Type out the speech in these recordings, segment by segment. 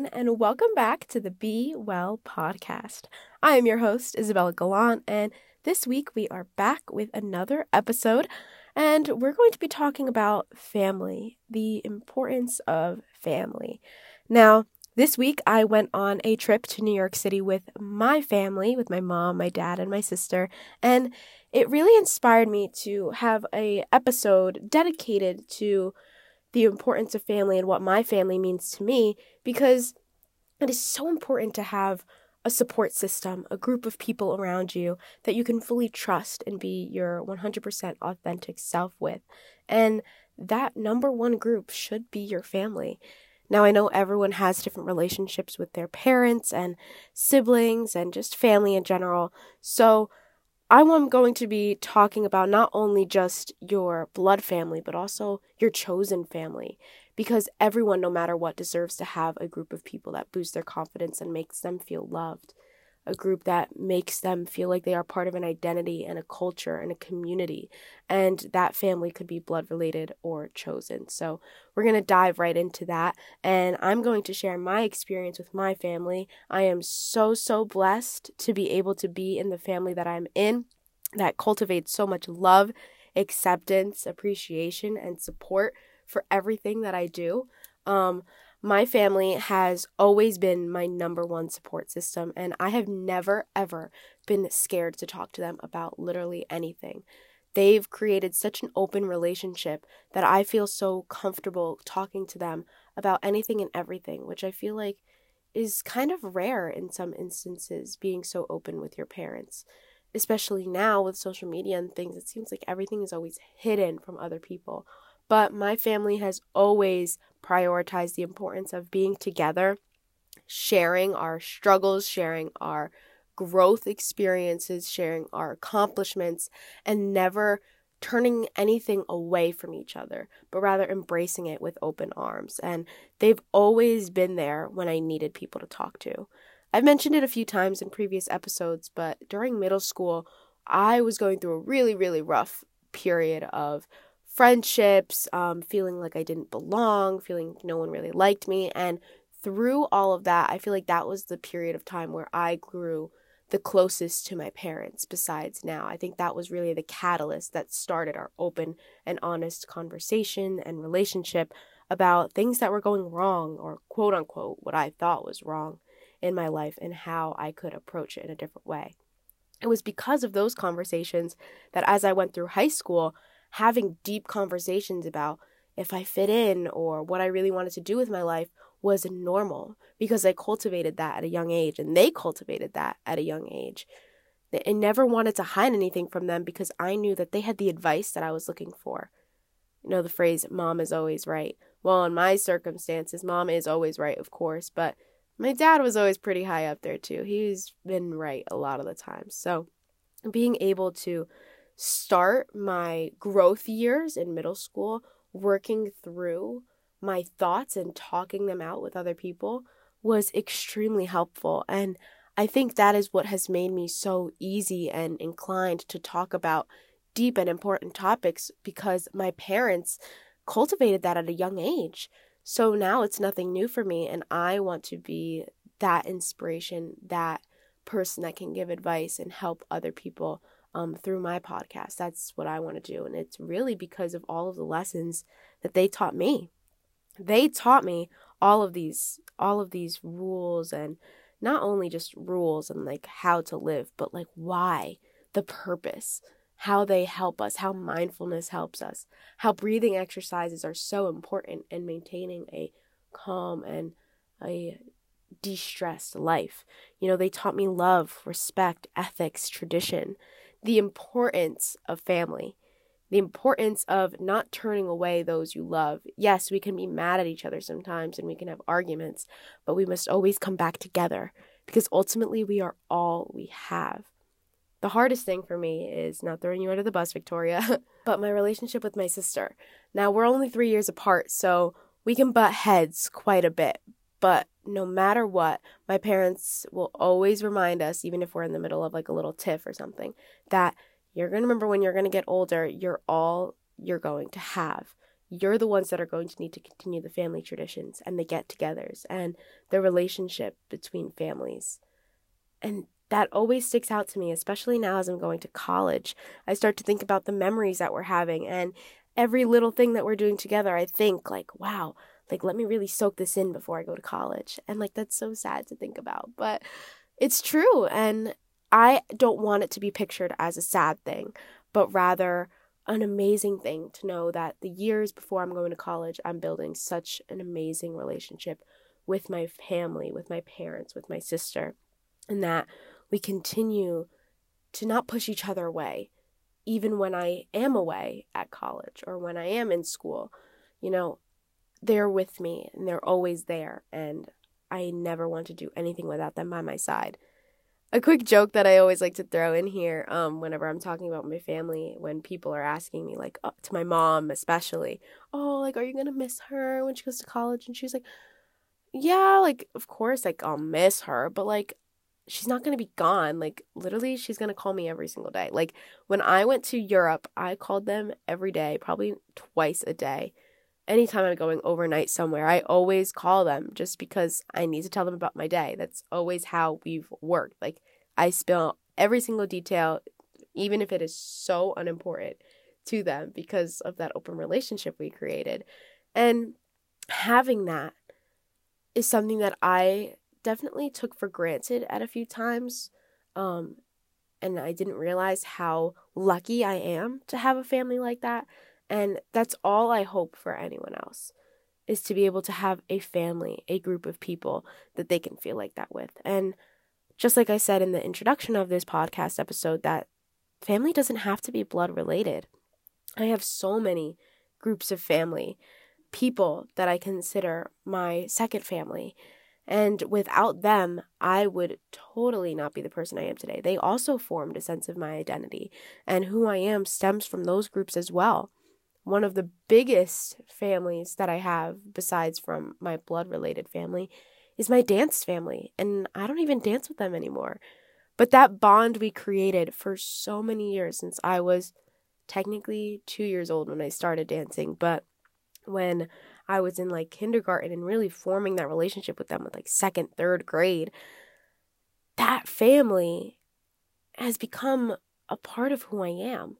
Everyone, and welcome back to the Be Well podcast. I am your host, Isabella Gallant, and this week we are back with another episode, and we're going to be talking about family, the importance of family. Now, this week I went on a trip to New York City with my family, with my mom, my dad, and my sister, and it really inspired me to have a episode dedicated to the importance of family and what my family means to me because it is so important to have a support system, a group of people around you that you can fully trust and be your 100% authentic self with. And that number one group should be your family. Now, I know everyone has different relationships with their parents and siblings and just family in general. So, I'm going to be talking about not only just your blood family, but also your chosen family. Because everyone, no matter what, deserves to have a group of people that boost their confidence and makes them feel loved a group that makes them feel like they are part of an identity and a culture and a community. And that family could be blood related or chosen. So we're going to dive right into that. And I'm going to share my experience with my family. I am so, so blessed to be able to be in the family that I'm in that cultivates so much love, acceptance, appreciation, and support for everything that I do. Um, my family has always been my number one support system, and I have never, ever been scared to talk to them about literally anything. They've created such an open relationship that I feel so comfortable talking to them about anything and everything, which I feel like is kind of rare in some instances, being so open with your parents. Especially now with social media and things, it seems like everything is always hidden from other people but my family has always prioritized the importance of being together, sharing our struggles, sharing our growth experiences, sharing our accomplishments, and never turning anything away from each other, but rather embracing it with open arms. And they've always been there when I needed people to talk to. I've mentioned it a few times in previous episodes, but during middle school, I was going through a really, really rough period of friendships, um, feeling like I didn't belong, feeling no one really liked me. And through all of that, I feel like that was the period of time where I grew the closest to my parents besides now. I think that was really the catalyst that started our open and honest conversation and relationship about things that were going wrong or quote unquote what I thought was wrong in my life and how I could approach it in a different way. It was because of those conversations that as I went through high school, having deep conversations about if I fit in or what I really wanted to do with my life was normal because I cultivated that at a young age and they cultivated that at a young age. I never wanted to hide anything from them because I knew that they had the advice that I was looking for. You know, the phrase, mom is always right. Well, in my circumstances, mom is always right, of course, but my dad was always pretty high up there too. He's been right a lot of the time. So, being able to start my growth years in middle school working through my thoughts and talking them out with other people was extremely helpful. And I think that is what has made me so easy and inclined to talk about deep and important topics because my parents cultivated that at a young age. So now it's nothing new for me, and I want to be that inspiration, that person that can give advice and help other people um, through my podcast. That's what I want to do. And it's really because of all of the lessons that they taught me. They taught me all of these all of these rules and not only just rules and like how to live, but like why, the purpose, how they help us, how mindfulness helps us, how breathing exercises are so important in maintaining a calm and a de stressed life. You know, they taught me love, respect, ethics, tradition the importance of family, the importance of not turning away those you love. Yes, we can be mad at each other sometimes and we can have arguments, but we must always come back together because ultimately we are all we have. The hardest thing for me is not throwing you under the bus, Victoria, but my relationship with my sister. Now, we're only three years apart, so we can butt heads quite a bit, but no matter what, my parents will always remind us, even if we're in the middle of like a little tiff or something, that you're going to remember when you're going to get older, you're all you're going to have. you're the ones that are going to need to continue the family traditions and the get togethers and the relationship between families. And that always sticks out to me, especially now as I'm going to college. I start to think about the memories that we're having and every little thing that we're doing together. I think, like, wow, like, let me really soak this in before I go to college. And, like, that's so sad to think about, but it's true. And I don't want it to be pictured as a sad thing, but rather an amazing thing to know that the years before I'm going to college, I'm building such an amazing relationship with my family, with my parents, with my sister, and that we continue to not push each other away, even when I am away at college or when I am in school. You know, they're with me and they're always there, and I never want to do anything without them by my side a quick joke that I always like to throw in here um, whenever I'm talking about my family, when people are asking me, like, uh, to my mom especially, oh, like, are you going to miss her when she goes to college? And she's like, yeah, like, of course, like, I'll miss her, but like, she's not going to be gone. Like, literally, she's going to call me every single day. Like, when I went to Europe, I called them every day, probably twice a day anytime I'm going overnight somewhere, I always call them just because I need to tell them about my day. That's always how we've worked. Like I spill every single detail, even if it is so unimportant to them because of that open relationship we created. And having that is something that I definitely took for granted at a few times. Um, and I didn't realize how lucky I am to have a family like that and that's all I hope for anyone else is to be able to have a family, a group of people that they can feel like that with. And just like I said in the introduction of this podcast episode, that family doesn't have to be blood related. I have so many groups of family, people that I consider my second family. And without them, I would totally not be the person I am today. They also formed a sense of my identity, and who I am stems from those groups as well one of the biggest families that I have, besides from my blood related family, is my dance family. And I don't even dance with them anymore. But that bond we created for so many years since I was technically two years old when I started dancing. But when I was in like kindergarten and really forming that relationship with them with like second, third grade, that family has become a part of who I am.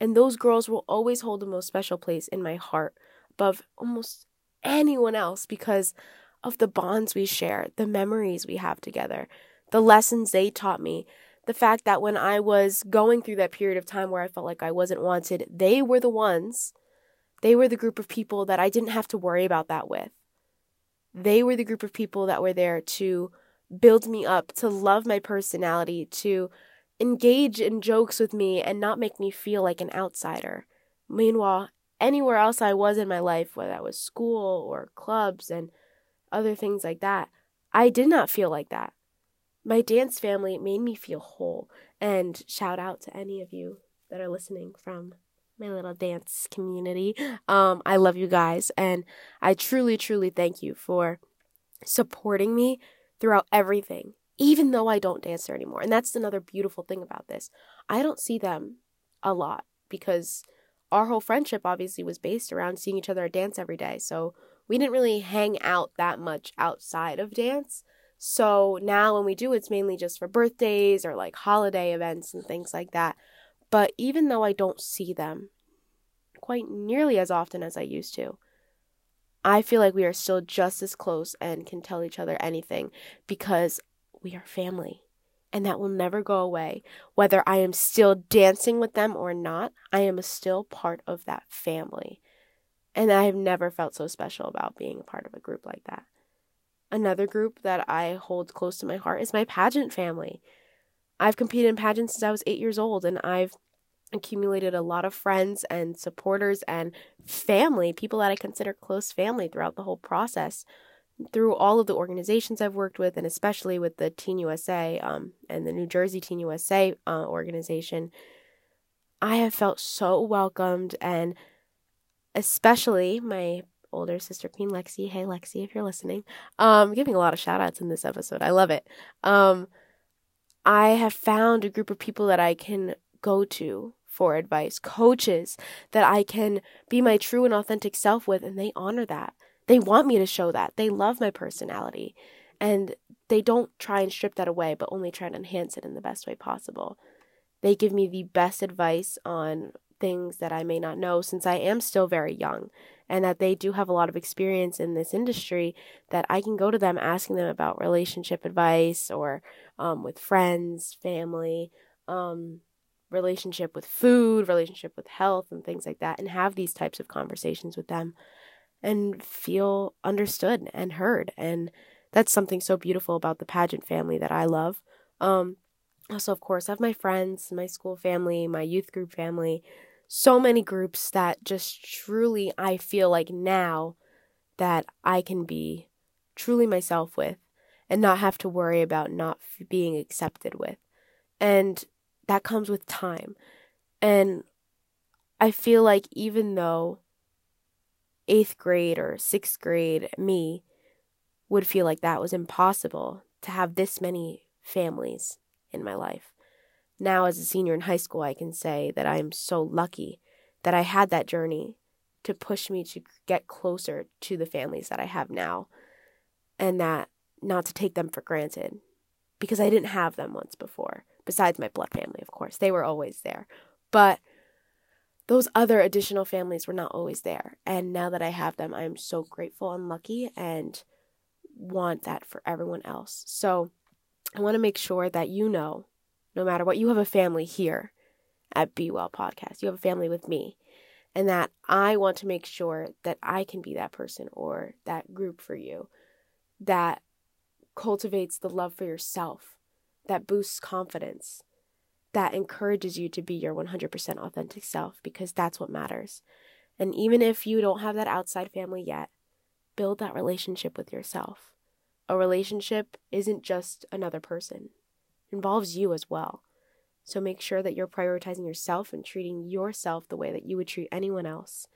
And those girls will always hold the most special place in my heart above almost anyone else because of the bonds we share, the memories we have together, the lessons they taught me, the fact that when I was going through that period of time where I felt like I wasn't wanted, they were the ones, they were the group of people that I didn't have to worry about that with. They were the group of people that were there to build me up, to love my personality, to engage in jokes with me and not make me feel like an outsider. Meanwhile, anywhere else I was in my life, whether that was school or clubs and other things like that, I did not feel like that. My dance family made me feel whole. And shout out to any of you that are listening from my little dance community. Um, I love you guys, and I truly, truly thank you for supporting me throughout everything even though I don't dance there anymore. And that's another beautiful thing about this. I don't see them a lot because our whole friendship obviously was based around seeing each other dance every day. So we didn't really hang out that much outside of dance. So now when we do, it's mainly just for birthdays or like holiday events and things like that. But even though I don't see them quite nearly as often as I used to, I feel like we are still just as close and can tell each other anything because we are family. And that will never go away. Whether I am still dancing with them or not, I am still part of that family. And I have never felt so special about being a part of a group like that. Another group that I hold close to my heart is my pageant family. I've competed in pageants since I was eight years old, and I've accumulated a lot of friends and supporters and family, people that I consider close family throughout the whole process through all of the organizations I've worked with, and especially with the Teen USA um, and the New Jersey Teen USA uh, organization, I have felt so welcomed, and especially my older sister, Queen Lexi. Hey, Lexi, if you're listening, um, giving a lot of shout outs in this episode. I love it. Um, I have found a group of people that I can go to for advice, coaches that I can be my true and authentic self with, and they honor that. They want me to show that. They love my personality. And they don't try and strip that away, but only try to enhance it in the best way possible. They give me the best advice on things that I may not know since I am still very young and that they do have a lot of experience in this industry that I can go to them asking them about relationship advice or um, with friends, family, um, relationship with food, relationship with health, and things like that, and have these types of conversations with them and feel understood and heard. And that's something so beautiful about the pageant family that I love. Um, also, of course, I have my friends, my school family, my youth group family, so many groups that just truly I feel like now that I can be truly myself with and not have to worry about not being accepted with. And that comes with time. And I feel like even though eighth grade or sixth grade me would feel like that was impossible to have this many families in my life. Now, as a senior in high school, I can say that I am so lucky that I had that journey to push me to get closer to the families that I have now and that not to take them for granted because I didn't have them once before, besides my blood family, of course. They were always there. But those other additional families were not always there. And now that I have them, I'm so grateful and lucky and want that for everyone else. So I want to make sure that you know, no matter what, you have a family here at Be Well Podcast. You have a family with me. And that I want to make sure that I can be that person or that group for you that cultivates the love for yourself, that boosts confidence, that encourages you to be your 100% authentic self because that's what matters. And even if you don't have that outside family yet, build that relationship with yourself. A relationship isn't just another person, it involves you as well. So make sure that you're prioritizing yourself and treating yourself the way that you would treat anyone else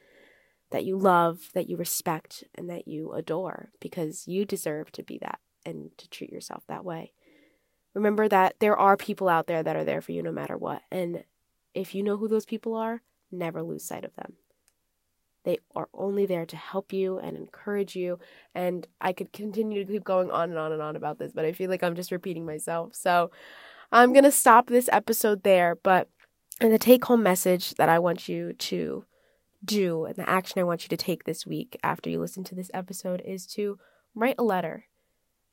that you love, that you respect, and that you adore because you deserve to be that and to treat yourself that way. Remember that there are people out there that are there for you no matter what. And if you know who those people are, never lose sight of them. They are only there to help you and encourage you. And I could continue to keep going on and on and on about this, but I feel like I'm just repeating myself. So I'm going to stop this episode there. But the take home message that I want you to do and the action I want you to take this week after you listen to this episode is to write a letter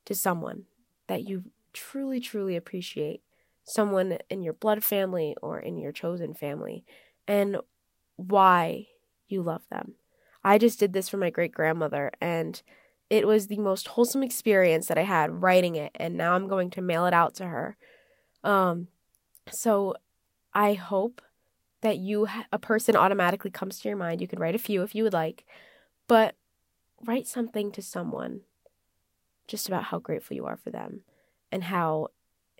to someone that you truly, truly appreciate someone in your blood family or in your chosen family and why you love them. I just did this for my great grandmother and it was the most wholesome experience that I had writing it and now I'm going to mail it out to her. Um so I hope that you a person automatically comes to your mind. You can write a few if you would like, but write something to someone just about how grateful you are for them and how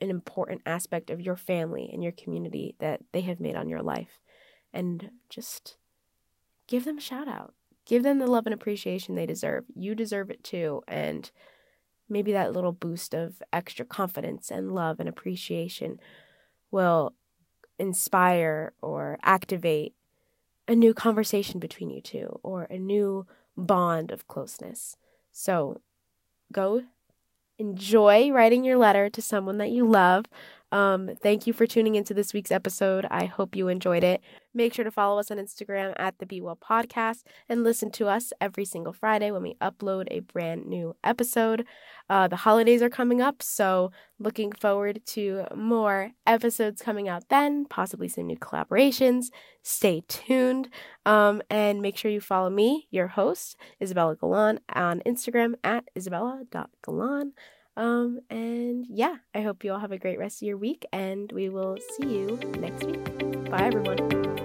an important aspect of your family and your community that they have made on your life. And just give them a shout out. Give them the love and appreciation they deserve. You deserve it too. And maybe that little boost of extra confidence and love and appreciation will inspire or activate a new conversation between you two or a new bond of closeness. So go enjoy writing your letter to someone that you love. Um, thank you for tuning into this week's episode. I hope you enjoyed it. Make sure to follow us on Instagram at the Be Well Podcast and listen to us every single Friday when we upload a brand new episode. Uh, the holidays are coming up, so looking forward to more episodes coming out then, possibly some new collaborations. Stay tuned um, and make sure you follow me, your host, Isabella Galan, on Instagram at isabella.galan. Um, and yeah, I hope you all have a great rest of your week, and we will see you next week. Bye, everyone.